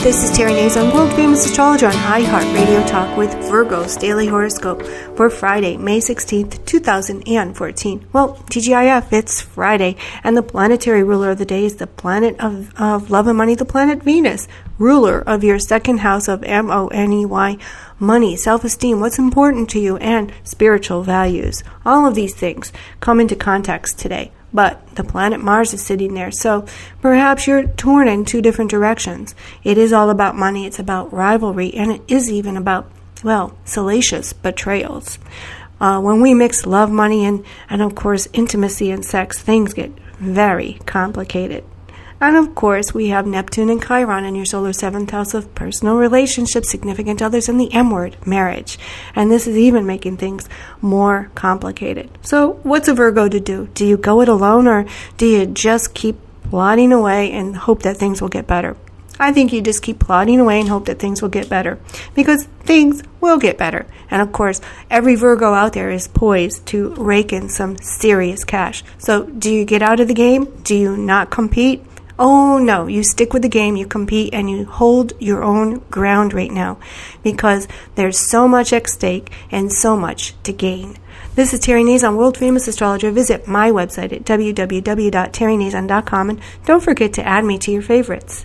This is Terry Nazon, world famous astrologer on iHeart Radio Talk with Virgo's Daily Horoscope for Friday, May 16th, 2014. Well, TGIF, it's Friday, and the planetary ruler of the day is the planet of, of love and money, the planet Venus, ruler of your second house of M O N E Y, money, self esteem, what's important to you, and spiritual values. All of these things come into context today. But the planet Mars is sitting there, so perhaps you're torn in two different directions. It is all about money, it's about rivalry, and it is even about, well, salacious betrayals. Uh, when we mix love, money, and, and of course intimacy and sex, things get very complicated. And of course, we have Neptune and Chiron in your solar seventh house of personal relationships, significant others, and the M word, marriage. And this is even making things more complicated. So, what's a Virgo to do? Do you go it alone or do you just keep plodding away and hope that things will get better? I think you just keep plodding away and hope that things will get better because things will get better. And of course, every Virgo out there is poised to rake in some serious cash. So, do you get out of the game? Do you not compete? Oh no, you stick with the game, you compete, and you hold your own ground right now because there's so much at stake and so much to gain. This is Terry Nazon, world famous astrologer. Visit my website at www.terrynazon.com and don't forget to add me to your favorites.